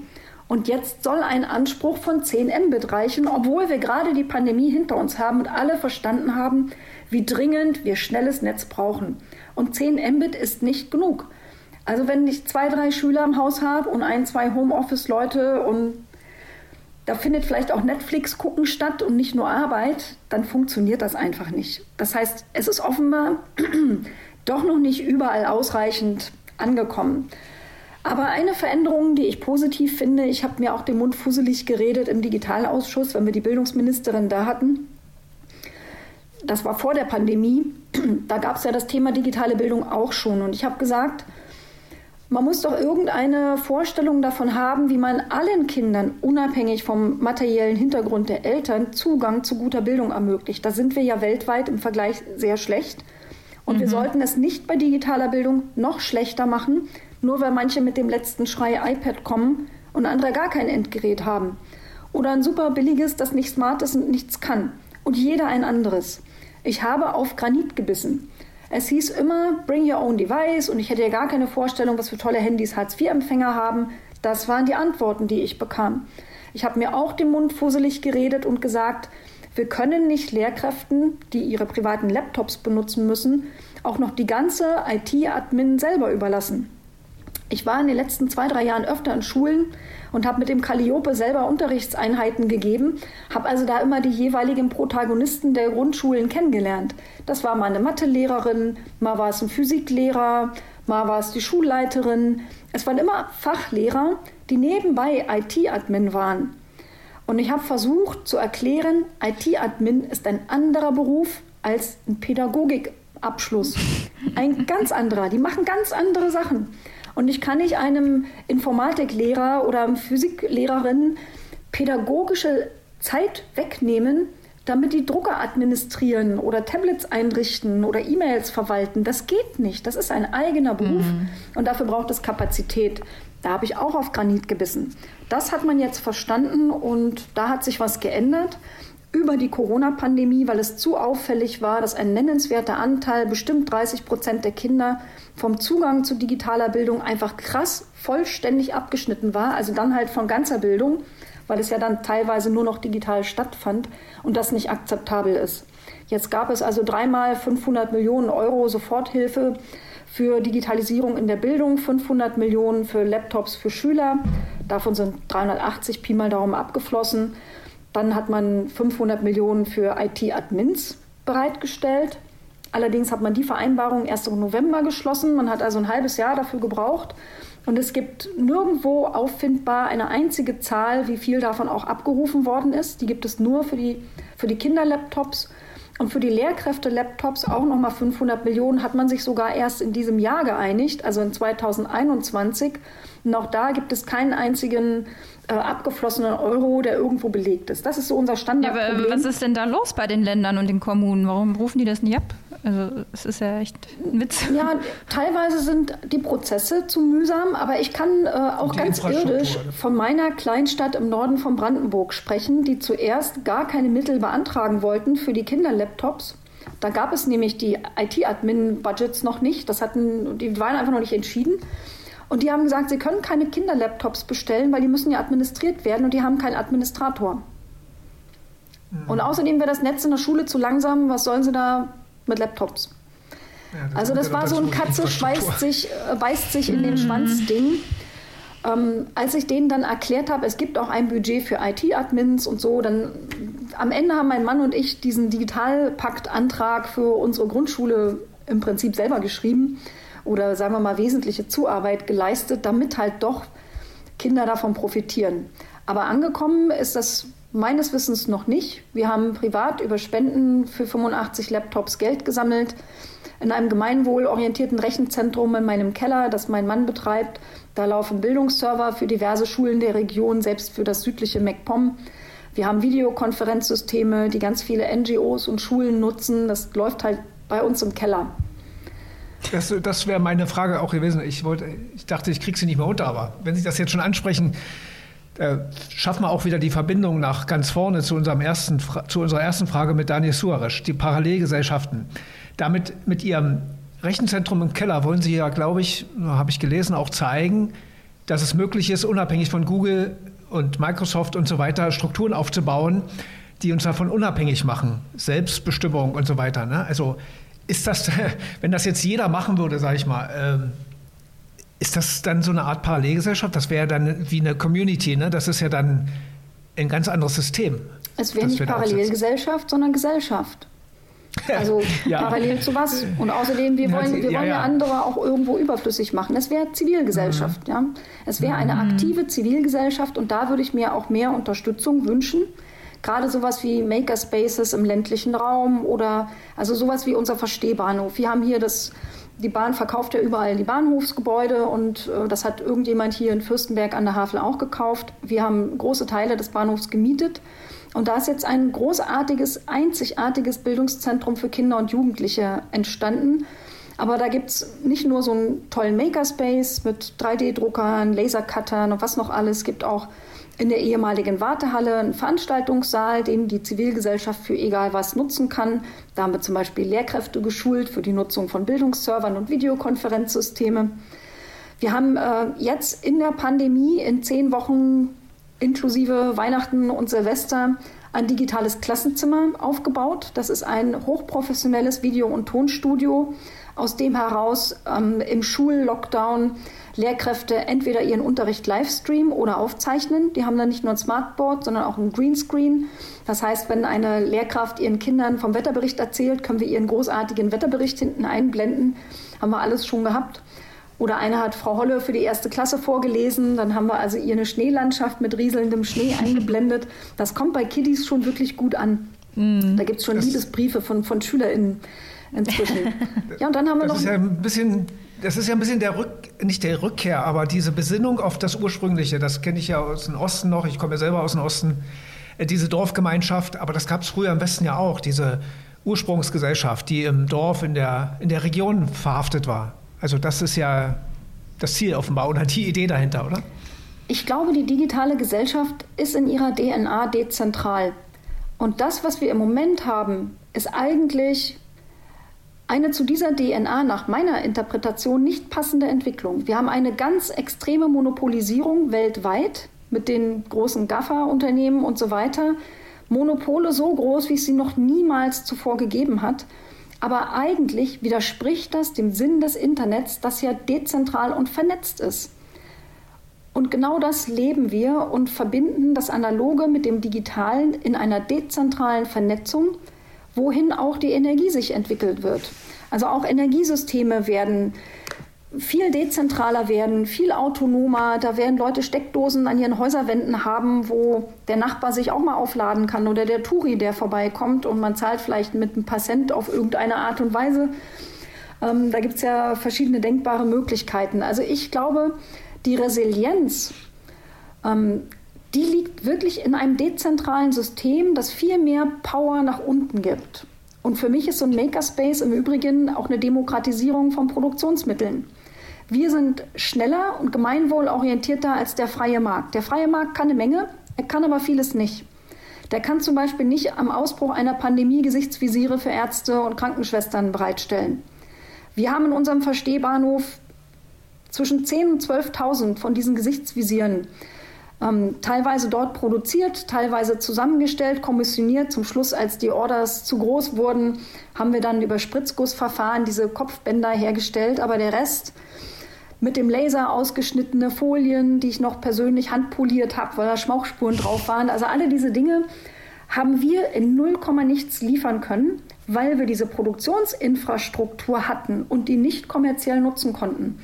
Und jetzt soll ein Anspruch von 10 Mbit reichen, obwohl wir gerade die Pandemie hinter uns haben und alle verstanden haben, wie dringend wir schnelles Netz brauchen. Und 10 Mbit ist nicht genug. Also wenn ich zwei, drei Schüler im Haus habe und ein, zwei Homeoffice-Leute und da findet vielleicht auch Netflix gucken statt und nicht nur Arbeit, dann funktioniert das einfach nicht. Das heißt, es ist offenbar <clears throat> doch noch nicht überall ausreichend angekommen. Aber eine Veränderung, die ich positiv finde, ich habe mir auch den Mund fusselig geredet im Digitalausschuss, wenn wir die Bildungsministerin da hatten. Das war vor der Pandemie. <clears throat> Da gab es ja das Thema digitale Bildung auch schon. Und ich habe gesagt, man muss doch irgendeine Vorstellung davon haben, wie man allen Kindern, unabhängig vom materiellen Hintergrund der Eltern, Zugang zu guter Bildung ermöglicht. Da sind wir ja weltweit im Vergleich sehr schlecht. Und mhm. wir sollten es nicht bei digitaler Bildung noch schlechter machen, nur weil manche mit dem letzten Schrei iPad kommen und andere gar kein Endgerät haben. Oder ein super billiges, das nicht smart ist und nichts kann. Und jeder ein anderes. Ich habe auf Granit gebissen. Es hieß immer, bring your own device und ich hätte ja gar keine Vorstellung, was für tolle Handys Hartz-IV-Empfänger haben. Das waren die Antworten, die ich bekam. Ich habe mir auch den Mund fusselig geredet und gesagt, wir können nicht Lehrkräften, die ihre privaten Laptops benutzen müssen, auch noch die ganze IT-Admin selber überlassen. Ich war in den letzten zwei, drei Jahren öfter in Schulen und habe mit dem Calliope selber Unterrichtseinheiten gegeben, habe also da immer die jeweiligen Protagonisten der Grundschulen kennengelernt. Das war mal eine Mathelehrerin, mal war es ein Physiklehrer, mal war es die Schulleiterin. Es waren immer Fachlehrer, die nebenbei IT-Admin waren. Und ich habe versucht zu erklären, IT-Admin ist ein anderer Beruf als ein Pädagogikabschluss. Ein ganz anderer. Die machen ganz andere Sachen. Und ich kann nicht einem Informatiklehrer oder einem Physiklehrerin pädagogische Zeit wegnehmen, damit die Drucker administrieren oder Tablets einrichten oder E-Mails verwalten. Das geht nicht. Das ist ein eigener Beruf mhm. und dafür braucht es Kapazität. Da habe ich auch auf Granit gebissen. Das hat man jetzt verstanden und da hat sich was geändert über die Corona-Pandemie, weil es zu auffällig war, dass ein nennenswerter Anteil, bestimmt 30 Prozent der Kinder, vom Zugang zu digitaler Bildung einfach krass vollständig abgeschnitten war. Also dann halt von ganzer Bildung, weil es ja dann teilweise nur noch digital stattfand und das nicht akzeptabel ist. Jetzt gab es also dreimal 500 Millionen Euro Soforthilfe für Digitalisierung in der Bildung, 500 Millionen für Laptops für Schüler. Davon sind 380 Pi mal Daumen abgeflossen. Dann hat man 500 Millionen für IT-Admins bereitgestellt. Allerdings hat man die Vereinbarung erst im November geschlossen. Man hat also ein halbes Jahr dafür gebraucht. Und es gibt nirgendwo auffindbar eine einzige Zahl, wie viel davon auch abgerufen worden ist. Die gibt es nur für die, für die Kinderlaptops. Und für die Lehrkräfte-Laptops auch nochmal 500 Millionen hat man sich sogar erst in diesem Jahr geeinigt, also in 2021. Und auch da gibt es keinen einzigen äh, abgeflossenen Euro, der irgendwo belegt ist. Das ist so unser Standardproblem. Ja, aber was ist denn da los bei den Ländern und den Kommunen? Warum rufen die das nicht ab? Also es ist ja echt ein Witz. Ja, teilweise sind die Prozesse zu mühsam, aber ich kann äh, auch ganz irdisch von meiner Kleinstadt im Norden von Brandenburg sprechen, die zuerst gar keine Mittel beantragen wollten für die Kinderlaptops. Da gab es nämlich die IT-Admin-Budgets noch nicht. Das hatten, die waren einfach noch nicht entschieden. Und die haben gesagt, sie können keine Kinderlaptops bestellen, weil die müssen ja administriert werden und die haben keinen Administrator. Mhm. Und außerdem wäre das Netz in der Schule zu langsam. Was sollen sie da mit Laptops? Ja, das also das war so ein Katze schweißt sich, äh, beißt sich in den mhm. Schwanz Ding. Ähm, als ich denen dann erklärt habe, es gibt auch ein Budget für IT-Admins und so, dann am Ende haben mein Mann und ich diesen Digitalpakt-Antrag für unsere Grundschule im Prinzip selber geschrieben oder sagen wir mal wesentliche Zuarbeit geleistet, damit halt doch Kinder davon profitieren. Aber angekommen ist das meines Wissens noch nicht. Wir haben privat über Spenden für 85 Laptops Geld gesammelt. In einem gemeinwohlorientierten Rechenzentrum in meinem Keller, das mein Mann betreibt, da laufen Bildungsserver für diverse Schulen der Region, selbst für das südliche MacPom. Wir haben Videokonferenzsysteme, die ganz viele NGOs und Schulen nutzen. Das läuft halt bei uns im Keller. Das, das wäre meine Frage auch gewesen. Ich, wollte, ich dachte, ich kriege sie nicht mehr unter, aber wenn Sie das jetzt schon ansprechen, äh, schaffen wir auch wieder die Verbindung nach ganz vorne zu, unserem ersten, zu unserer ersten Frage mit Daniel Suarez, die Parallelgesellschaften. Damit mit Ihrem Rechenzentrum im Keller wollen Sie ja, glaube ich, habe ich gelesen, auch zeigen, dass es möglich ist, unabhängig von Google und Microsoft und so weiter Strukturen aufzubauen, die uns davon unabhängig machen. Selbstbestimmung und so weiter. Ne? Also ist das, <laughs> wenn das jetzt jeder machen würde, sage ich mal, ähm, ist das dann so eine Art Parallelgesellschaft? Das wäre dann wie eine Community, ne? Das ist ja dann ein ganz anderes System. Es wäre nicht Parallelgesellschaft, sondern Gesellschaft. <laughs> Also ja. parallel zu was? Und außerdem, wir wollen, wir wollen ja, ja. andere auch irgendwo überflüssig machen. Es wäre Zivilgesellschaft. Mhm. Ja? Es wäre eine mhm. aktive Zivilgesellschaft und da würde ich mir auch mehr Unterstützung wünschen. Gerade sowas wie Makerspaces im ländlichen Raum oder also sowas wie unser Verstehbahnhof. Wir haben hier das, die Bahn verkauft ja überall die Bahnhofsgebäude und äh, das hat irgendjemand hier in Fürstenberg an der Havel auch gekauft. Wir haben große Teile des Bahnhofs gemietet. Und da ist jetzt ein großartiges, einzigartiges Bildungszentrum für Kinder und Jugendliche entstanden. Aber da gibt es nicht nur so einen tollen Makerspace mit 3D-Druckern, Lasercuttern und was noch alles. Es gibt auch in der ehemaligen Wartehalle einen Veranstaltungssaal, den die Zivilgesellschaft für egal was nutzen kann. Da haben wir zum Beispiel Lehrkräfte geschult für die Nutzung von Bildungsservern und Videokonferenzsysteme. Wir haben äh, jetzt in der Pandemie in zehn Wochen inklusive Weihnachten und Silvester ein digitales Klassenzimmer aufgebaut. Das ist ein hochprofessionelles Video- und Tonstudio, aus dem heraus ähm, im Schullockdown Lehrkräfte entweder ihren Unterricht livestreamen oder aufzeichnen. Die haben dann nicht nur ein Smartboard, sondern auch ein Greenscreen. Das heißt, wenn eine Lehrkraft ihren Kindern vom Wetterbericht erzählt, können wir ihren großartigen Wetterbericht hinten einblenden. Haben wir alles schon gehabt. Oder eine hat Frau Holle für die erste Klasse vorgelesen. Dann haben wir also ihr eine Schneelandschaft mit rieselndem Schnee eingeblendet. Das kommt bei Kiddies schon wirklich gut an. Mm. Da gibt es schon das Liebesbriefe von, von SchülerInnen inzwischen. <laughs> Ja, und dann haben wir das noch. Ist ja ein bisschen, das ist ja ein bisschen der Rück, nicht der Rückkehr, aber diese Besinnung auf das Ursprüngliche. Das kenne ich ja aus dem Osten noch. Ich komme ja selber aus dem Osten. Äh, diese Dorfgemeinschaft, aber das gab es früher im Westen ja auch. Diese Ursprungsgesellschaft, die im Dorf, in der, in der Region verhaftet war. Also das ist ja das Ziel offenbar oder die Idee dahinter, oder? Ich glaube, die digitale Gesellschaft ist in ihrer DNA dezentral. Und das, was wir im Moment haben, ist eigentlich eine zu dieser DNA nach meiner Interpretation nicht passende Entwicklung. Wir haben eine ganz extreme Monopolisierung weltweit mit den großen GAFA-Unternehmen und so weiter. Monopole so groß, wie es sie noch niemals zuvor gegeben hat. Aber eigentlich widerspricht das dem Sinn des Internets, das ja dezentral und vernetzt ist. Und genau das leben wir und verbinden das Analoge mit dem Digitalen in einer dezentralen Vernetzung, wohin auch die Energie sich entwickelt wird. Also auch Energiesysteme werden viel dezentraler werden, viel autonomer. Da werden Leute Steckdosen an ihren Häuserwänden haben, wo der Nachbar sich auch mal aufladen kann oder der Touri, der vorbeikommt und man zahlt vielleicht mit einem Passent auf irgendeine Art und Weise. Ähm, da gibt es ja verschiedene denkbare Möglichkeiten. Also ich glaube, die Resilienz, ähm, die liegt wirklich in einem dezentralen System, das viel mehr Power nach unten gibt. Und für mich ist so ein Makerspace im Übrigen auch eine Demokratisierung von Produktionsmitteln. Wir sind schneller und gemeinwohlorientierter als der freie Markt. Der freie Markt kann eine Menge, er kann aber vieles nicht. Der kann zum Beispiel nicht am Ausbruch einer Pandemie Gesichtsvisiere für Ärzte und Krankenschwestern bereitstellen. Wir haben in unserem Verstehbahnhof zwischen 10.000 und 12.000 von diesen Gesichtsvisieren ähm, teilweise dort produziert, teilweise zusammengestellt, kommissioniert. Zum Schluss, als die Orders zu groß wurden, haben wir dann über Spritzgussverfahren diese Kopfbänder hergestellt. Aber der Rest mit dem Laser ausgeschnittene Folien, die ich noch persönlich handpoliert habe, weil da Schmauchspuren drauf waren. Also alle diese Dinge haben wir in 0, nichts liefern können, weil wir diese Produktionsinfrastruktur hatten und die nicht kommerziell nutzen konnten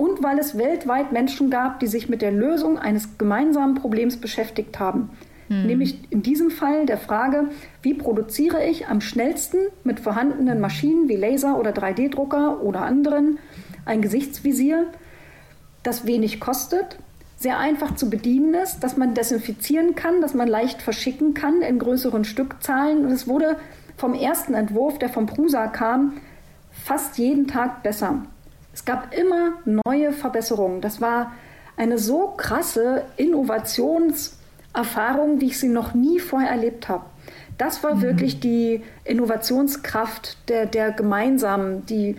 und weil es weltweit Menschen gab, die sich mit der Lösung eines gemeinsamen Problems beschäftigt haben. Hm. Nämlich in diesem Fall der Frage, wie produziere ich am schnellsten mit vorhandenen Maschinen wie Laser oder 3D-Drucker oder anderen ein Gesichtsvisier, das wenig kostet, sehr einfach zu bedienen ist, dass man desinfizieren kann, dass man leicht verschicken kann in größeren Stückzahlen. Und es wurde vom ersten Entwurf, der vom Prusa kam, fast jeden Tag besser. Es gab immer neue Verbesserungen. Das war eine so krasse Innovationserfahrung, wie ich sie noch nie vorher erlebt habe. Das war mhm. wirklich die Innovationskraft der, der gemeinsamen, die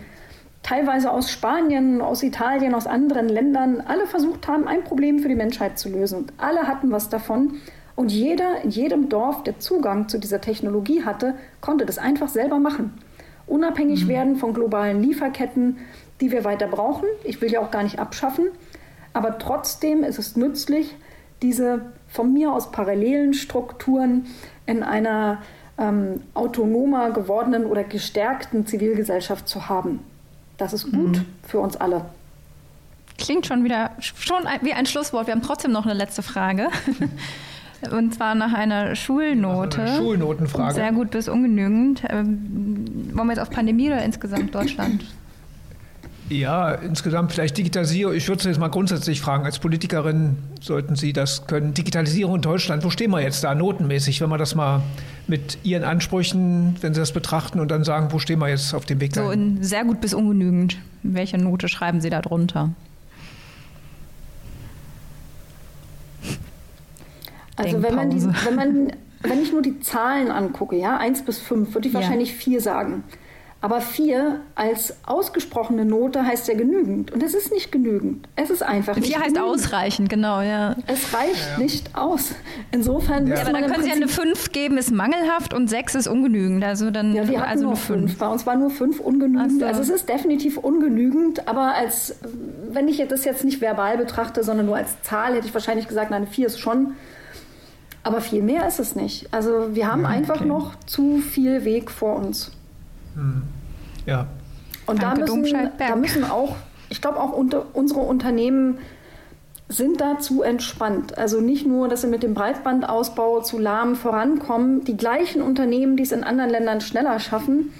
teilweise aus Spanien, aus Italien, aus anderen Ländern alle versucht haben, ein Problem für die Menschheit zu lösen. Und alle hatten was davon. Und jeder in jedem Dorf, der Zugang zu dieser Technologie hatte, konnte das einfach selber machen. Unabhängig mhm. werden von globalen Lieferketten, die wir weiter brauchen. Ich will ja auch gar nicht abschaffen. Aber trotzdem ist es nützlich, diese von mir aus parallelen Strukturen in einer ähm, autonomer gewordenen oder gestärkten Zivilgesellschaft zu haben. Das ist gut mhm. für uns alle. Klingt schon wieder schon wie ein Schlusswort. Wir haben trotzdem noch eine letzte Frage. <laughs> Und zwar nach einer Schulnote. Eine Schulnotenfrage. Sehr gut bis ungenügend. Ähm, wollen wir jetzt auf Pandemie oder insgesamt Deutschland? Ja, insgesamt vielleicht Digitalisierung. Ich würde Sie jetzt mal grundsätzlich fragen, als Politikerin sollten Sie das können. Digitalisierung in Deutschland, wo stehen wir jetzt da notenmäßig, wenn wir das mal mit Ihren Ansprüchen, wenn Sie das betrachten und dann sagen, wo stehen wir jetzt auf dem Weg So in sehr gut bis ungenügend. Welche Note schreiben Sie da drunter? Also wenn man, die, wenn man wenn ich nur die Zahlen angucke, ja, 1 bis 5, würde ich ja. wahrscheinlich 4 sagen. Aber 4 als ausgesprochene Note heißt ja genügend. Und es ist nicht genügend. Es ist einfach nicht 4 heißt genügend. ausreichend, genau, ja. Es reicht ja. nicht aus. Insofern. Ja, aber dann können Sie ja eine 5 geben, ist mangelhaft und 6 ist ungenügend. Also dann, ja, wir hatten also nur 5. Bei uns war nur 5 ungenügend. So. Also es ist definitiv ungenügend. Aber als, wenn ich das jetzt nicht verbal betrachte, sondern nur als Zahl, hätte ich wahrscheinlich gesagt, nein, 4 ist schon aber viel mehr ist es nicht. Also wir haben okay. einfach noch zu viel Weg vor uns. Hm. Ja. Und da müssen, da müssen auch, ich glaube auch unter, unsere Unternehmen sind da zu entspannt. Also nicht nur, dass sie mit dem Breitbandausbau zu lahm vorankommen. Die gleichen Unternehmen, die es in anderen Ländern schneller schaffen,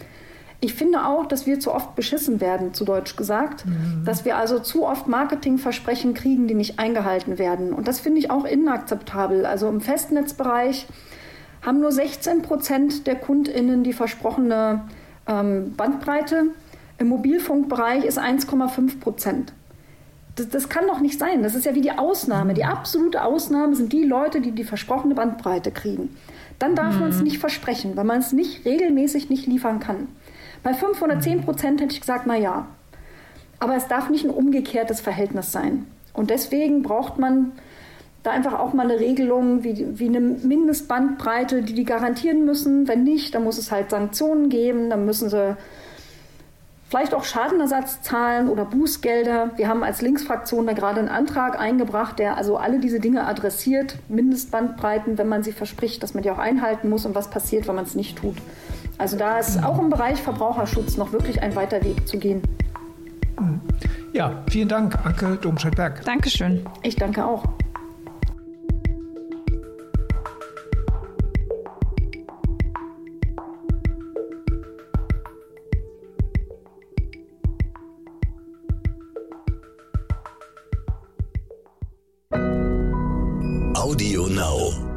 ich finde auch, dass wir zu oft beschissen werden, zu Deutsch gesagt. Mhm. Dass wir also zu oft Marketingversprechen kriegen, die nicht eingehalten werden. Und das finde ich auch inakzeptabel. Also im Festnetzbereich haben nur 16 Prozent der KundInnen die versprochene ähm, Bandbreite. Im Mobilfunkbereich ist 1,5 Prozent. Das, das, kann doch nicht sein. Das ist ja wie die Ausnahme. Die absolute Ausnahme sind die Leute, die die versprochene Bandbreite kriegen. Dann darf mhm. man es nicht versprechen, weil man es nicht regelmäßig nicht liefern kann. Bei 510 Prozent hätte ich gesagt, na ja. Aber es darf nicht ein umgekehrtes Verhältnis sein. Und deswegen braucht man da einfach auch mal eine Regelung wie, wie eine Mindestbandbreite, die die garantieren müssen. Wenn nicht, dann muss es halt Sanktionen geben, dann müssen sie vielleicht auch Schadenersatz zahlen oder Bußgelder. Wir haben als Linksfraktion da gerade einen Antrag eingebracht, der also alle diese Dinge adressiert, Mindestbandbreiten, wenn man sie verspricht, dass man die auch einhalten muss und was passiert, wenn man es nicht tut. Also da ist auch im Bereich Verbraucherschutz noch wirklich ein weiter Weg zu gehen. Ja, vielen Dank, Anke Domscheit-Berg. Dankeschön. Ich danke auch. Audio Now.